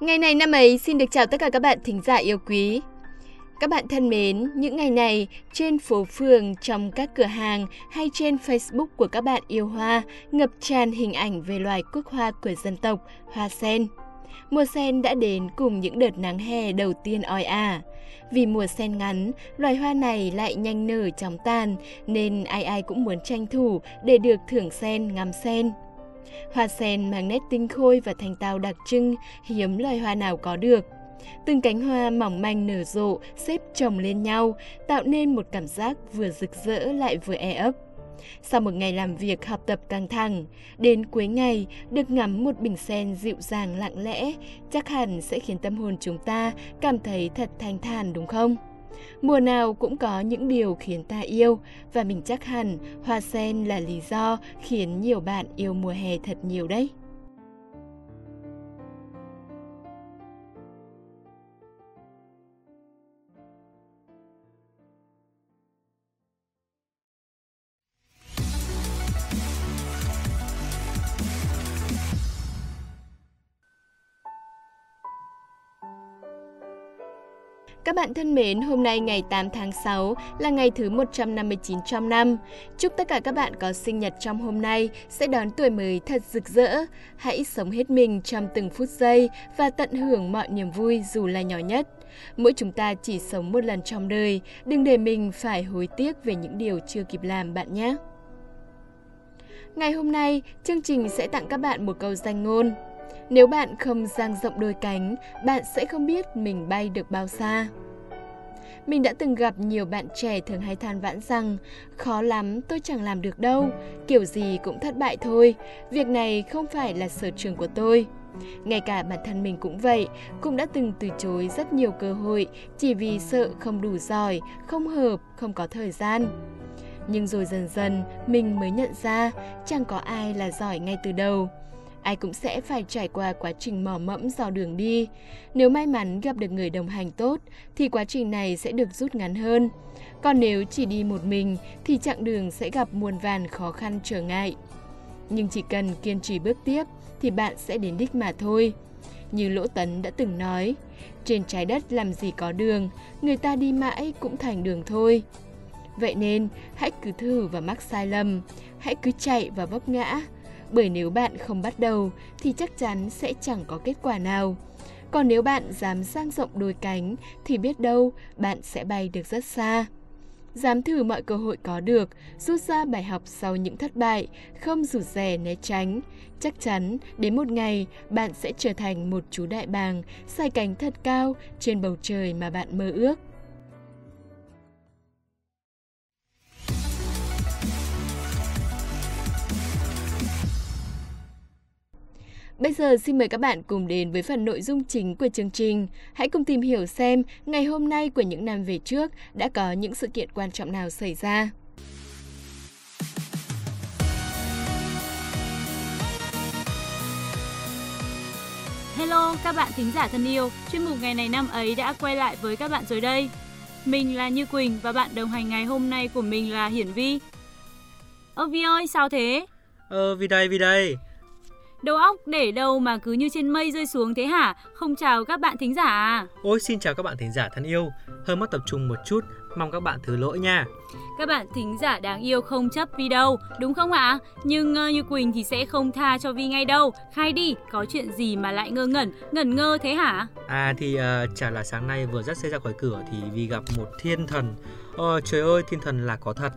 Ngày này năm ấy xin được chào tất cả các bạn thính giả yêu quý. Các bạn thân mến, những ngày này trên phố phường, trong các cửa hàng hay trên Facebook của các bạn yêu hoa ngập tràn hình ảnh về loài quốc hoa của dân tộc, hoa sen. Mùa sen đã đến cùng những đợt nắng hè đầu tiên oi ả. Vì mùa sen ngắn, loài hoa này lại nhanh nở chóng tàn nên ai ai cũng muốn tranh thủ để được thưởng sen ngắm sen. Hoa sen mang nét tinh khôi và thanh tao đặc trưng, hiếm loài hoa nào có được. Từng cánh hoa mỏng manh nở rộ, xếp chồng lên nhau, tạo nên một cảm giác vừa rực rỡ lại vừa e ấp. Sau một ngày làm việc học tập căng thẳng, đến cuối ngày được ngắm một bình sen dịu dàng lặng lẽ, chắc hẳn sẽ khiến tâm hồn chúng ta cảm thấy thật thanh thản đúng không? Mùa nào cũng có những điều khiến ta yêu, và mình chắc hẳn hoa sen là lý do khiến nhiều bạn yêu mùa hè thật nhiều đấy. Các bạn thân mến, hôm nay ngày 8 tháng 6 là ngày thứ 159 trong năm. Chúc tất cả các bạn có sinh nhật trong hôm nay sẽ đón tuổi mới thật rực rỡ. Hãy sống hết mình trong từng phút giây và tận hưởng mọi niềm vui dù là nhỏ nhất. Mỗi chúng ta chỉ sống một lần trong đời, đừng để mình phải hối tiếc về những điều chưa kịp làm bạn nhé. Ngày hôm nay, chương trình sẽ tặng các bạn một câu danh ngôn. Nếu bạn không dang rộng đôi cánh, bạn sẽ không biết mình bay được bao xa. Mình đã từng gặp nhiều bạn trẻ thường hay than vãn rằng khó lắm, tôi chẳng làm được đâu, kiểu gì cũng thất bại thôi, việc này không phải là sở trường của tôi. Ngay cả bản thân mình cũng vậy, cũng đã từng từ chối rất nhiều cơ hội chỉ vì sợ không đủ giỏi, không hợp, không có thời gian. Nhưng rồi dần dần mình mới nhận ra chẳng có ai là giỏi ngay từ đầu ai cũng sẽ phải trải qua quá trình mò mẫm dò đường đi. Nếu may mắn gặp được người đồng hành tốt thì quá trình này sẽ được rút ngắn hơn. Còn nếu chỉ đi một mình thì chặng đường sẽ gặp muôn vàn khó khăn trở ngại. Nhưng chỉ cần kiên trì bước tiếp thì bạn sẽ đến đích mà thôi. Như Lỗ Tấn đã từng nói, trên trái đất làm gì có đường, người ta đi mãi cũng thành đường thôi. Vậy nên, hãy cứ thử và mắc sai lầm, hãy cứ chạy và vấp ngã, bởi nếu bạn không bắt đầu thì chắc chắn sẽ chẳng có kết quả nào. Còn nếu bạn dám sang rộng đôi cánh thì biết đâu bạn sẽ bay được rất xa. Dám thử mọi cơ hội có được, rút ra bài học sau những thất bại, không rụt rè né tránh. Chắc chắn đến một ngày bạn sẽ trở thành một chú đại bàng, sai cánh thật cao trên bầu trời mà bạn mơ ước. Bây giờ xin mời các bạn cùng đến với phần nội dung chính của chương trình. Hãy cùng tìm hiểu xem ngày hôm nay của những năm về trước đã có những sự kiện quan trọng nào xảy ra. Hello các bạn thính giả thân yêu, chuyên mục ngày này năm ấy đã quay lại với các bạn rồi đây. Mình là Như Quỳnh và bạn đồng hành ngày hôm nay của mình là Hiển Vi. Ơ Vi ơi, sao thế? Ờ, Vi đây, Vi đây. Đầu óc để đâu mà cứ như trên mây rơi xuống thế hả? Không chào các bạn thính giả à? Ôi xin chào các bạn thính giả thân yêu. Hơi mất tập trung một chút, mong các bạn thứ lỗi nha. Các bạn thính giả đáng yêu không chấp Vi đâu, đúng không ạ? Nhưng uh, như Quỳnh thì sẽ không tha cho Vi ngay đâu. Khai đi, có chuyện gì mà lại ngơ ngẩn, ngẩn ngơ thế hả? À thì uh, chả là sáng nay vừa dắt xe ra khỏi cửa thì Vi gặp một thiên thần. Ôi trời ơi, thiên thần là có thật.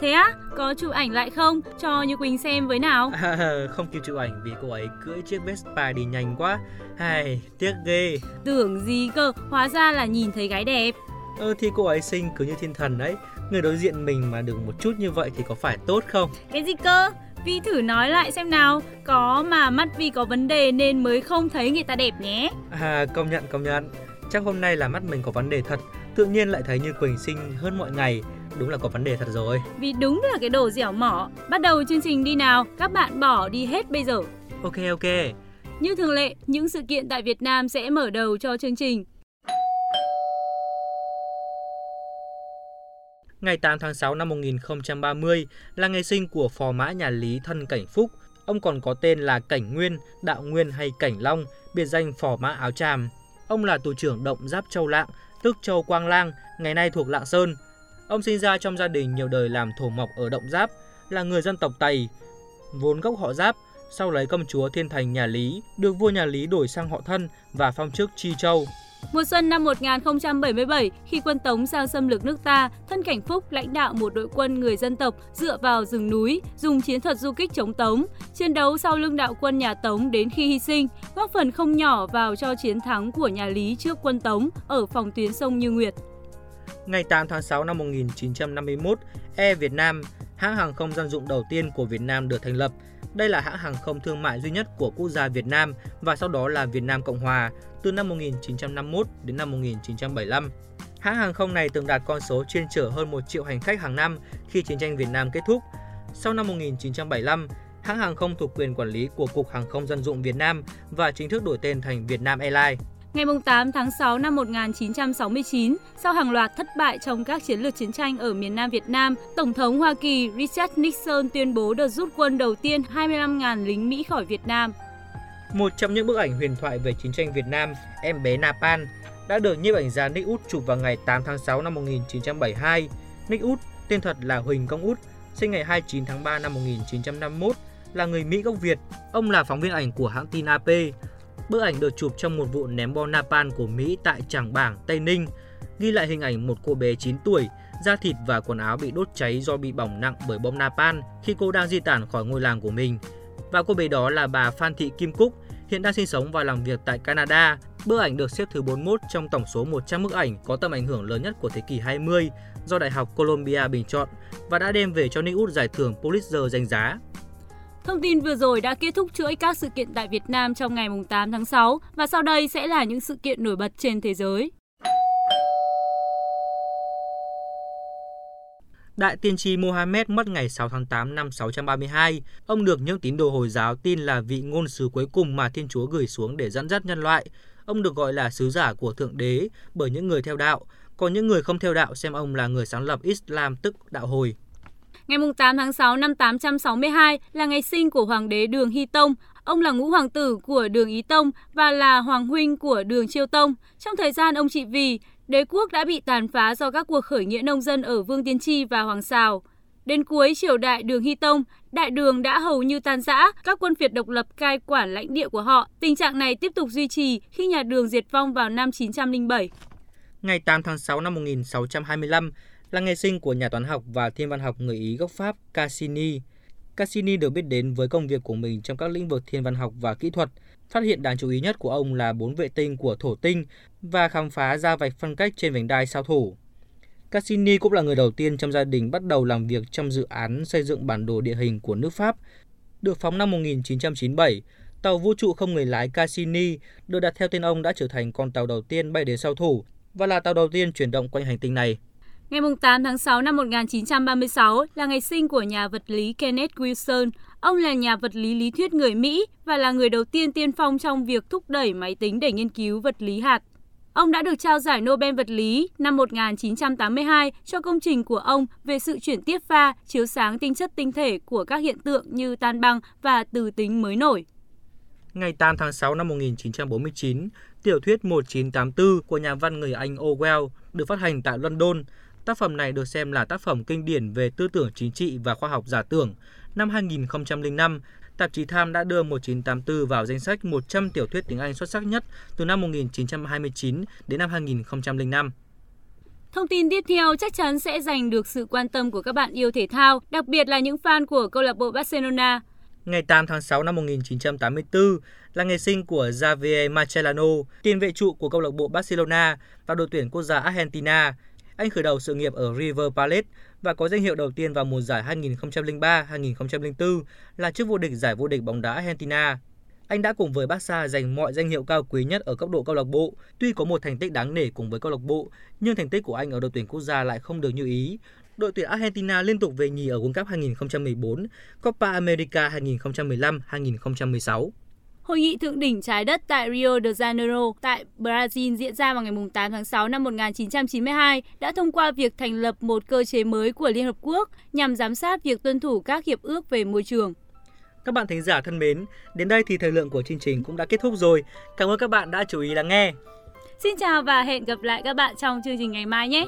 Thế á, có chụp ảnh lại không? Cho Như Quỳnh xem với nào. À, không kịp chụp ảnh vì cô ấy cưỡi chiếc Vespa đi nhanh quá. Hay, tiếc ghê. Tưởng gì cơ, hóa ra là nhìn thấy gái đẹp. Ờ thì cô ấy xinh cứ như thiên thần đấy. Người đối diện mình mà được một chút như vậy thì có phải tốt không? Cái gì cơ? Vi thử nói lại xem nào Có mà mắt Vi có vấn đề nên mới không thấy người ta đẹp nhé À công nhận công nhận Chắc hôm nay là mắt mình có vấn đề thật Tự nhiên lại thấy như Quỳnh xinh hơn mọi ngày đúng là có vấn đề thật rồi. Vì đúng là cái đồ dẻo mỏ. Bắt đầu chương trình đi nào, các bạn bỏ đi hết bây giờ. Ok ok. Như thường lệ, những sự kiện tại Việt Nam sẽ mở đầu cho chương trình. Ngày 8 tháng 6 năm 1030 là ngày sinh của phò mã nhà Lý thân Cảnh Phúc. Ông còn có tên là Cảnh Nguyên, Đạo Nguyên hay Cảnh Long, biệt danh Phò Mã Áo Tràm. Ông là tù trưởng động Giáp Châu Lạng, tức Châu Quang Lang, ngày nay thuộc Lạng Sơn. Ông sinh ra trong gia đình nhiều đời làm thổ mộc ở động Giáp, là người dân tộc Tây, vốn gốc họ Giáp, sau lấy công chúa Thiên Thành nhà Lý, được vua nhà Lý đổi sang họ thân và phong chức Chi Châu. Mùa xuân năm 1077, khi quân Tống sang xâm lược nước ta, thân Cảnh Phúc lãnh đạo một đội quân người dân tộc dựa vào rừng núi, dùng chiến thuật du kích chống Tống, chiến đấu sau lưng đạo quân nhà Tống đến khi hy sinh, góp phần không nhỏ vào cho chiến thắng của nhà Lý trước quân Tống ở phòng tuyến sông Như Nguyệt. Ngày 8 tháng 6 năm 1951, Air Việt Nam, hãng hàng không dân dụng đầu tiên của Việt Nam được thành lập. Đây là hãng hàng không thương mại duy nhất của quốc gia Việt Nam và sau đó là Việt Nam Cộng Hòa từ năm 1951 đến năm 1975. Hãng hàng không này từng đạt con số chuyên chở hơn 1 triệu hành khách hàng năm khi chiến tranh Việt Nam kết thúc. Sau năm 1975, hãng hàng không thuộc quyền quản lý của Cục Hàng không Dân dụng Việt Nam và chính thức đổi tên thành Việt Nam Airlines. Ngày 8 tháng 6 năm 1969, sau hàng loạt thất bại trong các chiến lược chiến tranh ở miền Nam Việt Nam, Tổng thống Hoa Kỳ Richard Nixon tuyên bố đợt rút quân đầu tiên 25.000 lính Mỹ khỏi Việt Nam. Một trong những bức ảnh huyền thoại về chiến tranh Việt Nam, Em bé Napan, đã được nhiếp ảnh gia Nick Út chụp vào ngày 8 tháng 6 năm 1972. Nick Út, tên thật là Huỳnh Công Út, sinh ngày 29 tháng 3 năm 1951, là người Mỹ gốc Việt. Ông là phóng viên ảnh của hãng tin AP. Bức ảnh được chụp trong một vụ ném bom napalm của Mỹ tại Trảng Bảng, Tây Ninh, ghi lại hình ảnh một cô bé 9 tuổi, da thịt và quần áo bị đốt cháy do bị bỏng nặng bởi bom napalm khi cô đang di tản khỏi ngôi làng của mình. Và cô bé đó là bà Phan Thị Kim Cúc, hiện đang sinh sống và làm việc tại Canada. Bức ảnh được xếp thứ 41 trong tổng số 100 bức ảnh có tầm ảnh hưởng lớn nhất của thế kỷ 20 do Đại học Columbia bình chọn và đã đem về cho Nick Út giải thưởng Pulitzer danh giá. Thông tin vừa rồi đã kết thúc chuỗi các sự kiện tại Việt Nam trong ngày 8 tháng 6 và sau đây sẽ là những sự kiện nổi bật trên thế giới. Đại tiên tri Mohammed mất ngày 6 tháng 8 năm 632. Ông được những tín đồ Hồi giáo tin là vị ngôn sứ cuối cùng mà Thiên Chúa gửi xuống để dẫn dắt nhân loại. Ông được gọi là sứ giả của Thượng Đế bởi những người theo đạo, còn những người không theo đạo xem ông là người sáng lập Islam tức đạo hồi. Ngày 8 tháng 6 năm 862 là ngày sinh của Hoàng đế Đường Hy Tông. Ông là ngũ hoàng tử của Đường Ý Tông và là hoàng huynh của Đường Chiêu Tông. Trong thời gian ông trị vì, đế quốc đã bị tàn phá do các cuộc khởi nghĩa nông dân ở Vương Tiên Tri và Hoàng Sào. Đến cuối triều đại Đường Hy Tông, đại đường đã hầu như tan rã, các quân phiệt độc lập cai quản lãnh địa của họ. Tình trạng này tiếp tục duy trì khi nhà Đường diệt vong vào năm 907. Ngày 8 tháng 6 năm 1625, là ngày sinh của nhà toán học và thiên văn học người Ý gốc Pháp Cassini. Cassini được biết đến với công việc của mình trong các lĩnh vực thiên văn học và kỹ thuật. Phát hiện đáng chú ý nhất của ông là bốn vệ tinh của thổ tinh và khám phá ra vạch phân cách trên vành đai sao thổ. Cassini cũng là người đầu tiên trong gia đình bắt đầu làm việc trong dự án xây dựng bản đồ địa hình của nước Pháp. Được phóng năm 1997, tàu vũ trụ không người lái Cassini được đặt theo tên ông đã trở thành con tàu đầu tiên bay đến sao thổ và là tàu đầu tiên chuyển động quanh hành tinh này. Ngày 8 tháng 6 năm 1936 là ngày sinh của nhà vật lý Kenneth Wilson. Ông là nhà vật lý lý thuyết người Mỹ và là người đầu tiên tiên phong trong việc thúc đẩy máy tính để nghiên cứu vật lý hạt. Ông đã được trao giải Nobel vật lý năm 1982 cho công trình của ông về sự chuyển tiếp pha, chiếu sáng tinh chất tinh thể của các hiện tượng như tan băng và từ tính mới nổi. Ngày 8 tháng 6 năm 1949, tiểu thuyết 1984 của nhà văn người Anh Orwell được phát hành tại London Tác phẩm này được xem là tác phẩm kinh điển về tư tưởng chính trị và khoa học giả tưởng. Năm 2005, tạp chí Time đã đưa 1984 vào danh sách 100 tiểu thuyết tiếng Anh xuất sắc nhất từ năm 1929 đến năm 2005. Thông tin tiếp theo chắc chắn sẽ giành được sự quan tâm của các bạn yêu thể thao, đặc biệt là những fan của câu lạc bộ Barcelona. Ngày 8 tháng 6 năm 1984 là ngày sinh của Javier Mascherano, tiền vệ trụ của câu lạc bộ Barcelona và đội tuyển quốc gia Argentina. Anh khởi đầu sự nghiệp ở River Plate và có danh hiệu đầu tiên vào mùa giải 2003-2004 là chức vô địch giải vô địch bóng đá Argentina. Anh đã cùng với Barca giành mọi danh hiệu cao quý nhất ở cấp độ câu lạc bộ. Tuy có một thành tích đáng nể cùng với câu lạc bộ, nhưng thành tích của anh ở đội tuyển quốc gia lại không được như ý. Đội tuyển Argentina liên tục về nhì ở World Cup 2014, Copa America 2015-2016. Hội nghị thượng đỉnh trái đất tại Rio de Janeiro tại Brazil diễn ra vào ngày 8 tháng 6 năm 1992 đã thông qua việc thành lập một cơ chế mới của Liên Hợp Quốc nhằm giám sát việc tuân thủ các hiệp ước về môi trường. Các bạn thính giả thân mến, đến đây thì thời lượng của chương trình cũng đã kết thúc rồi. Cảm ơn các bạn đã chú ý lắng nghe. Xin chào và hẹn gặp lại các bạn trong chương trình ngày mai nhé.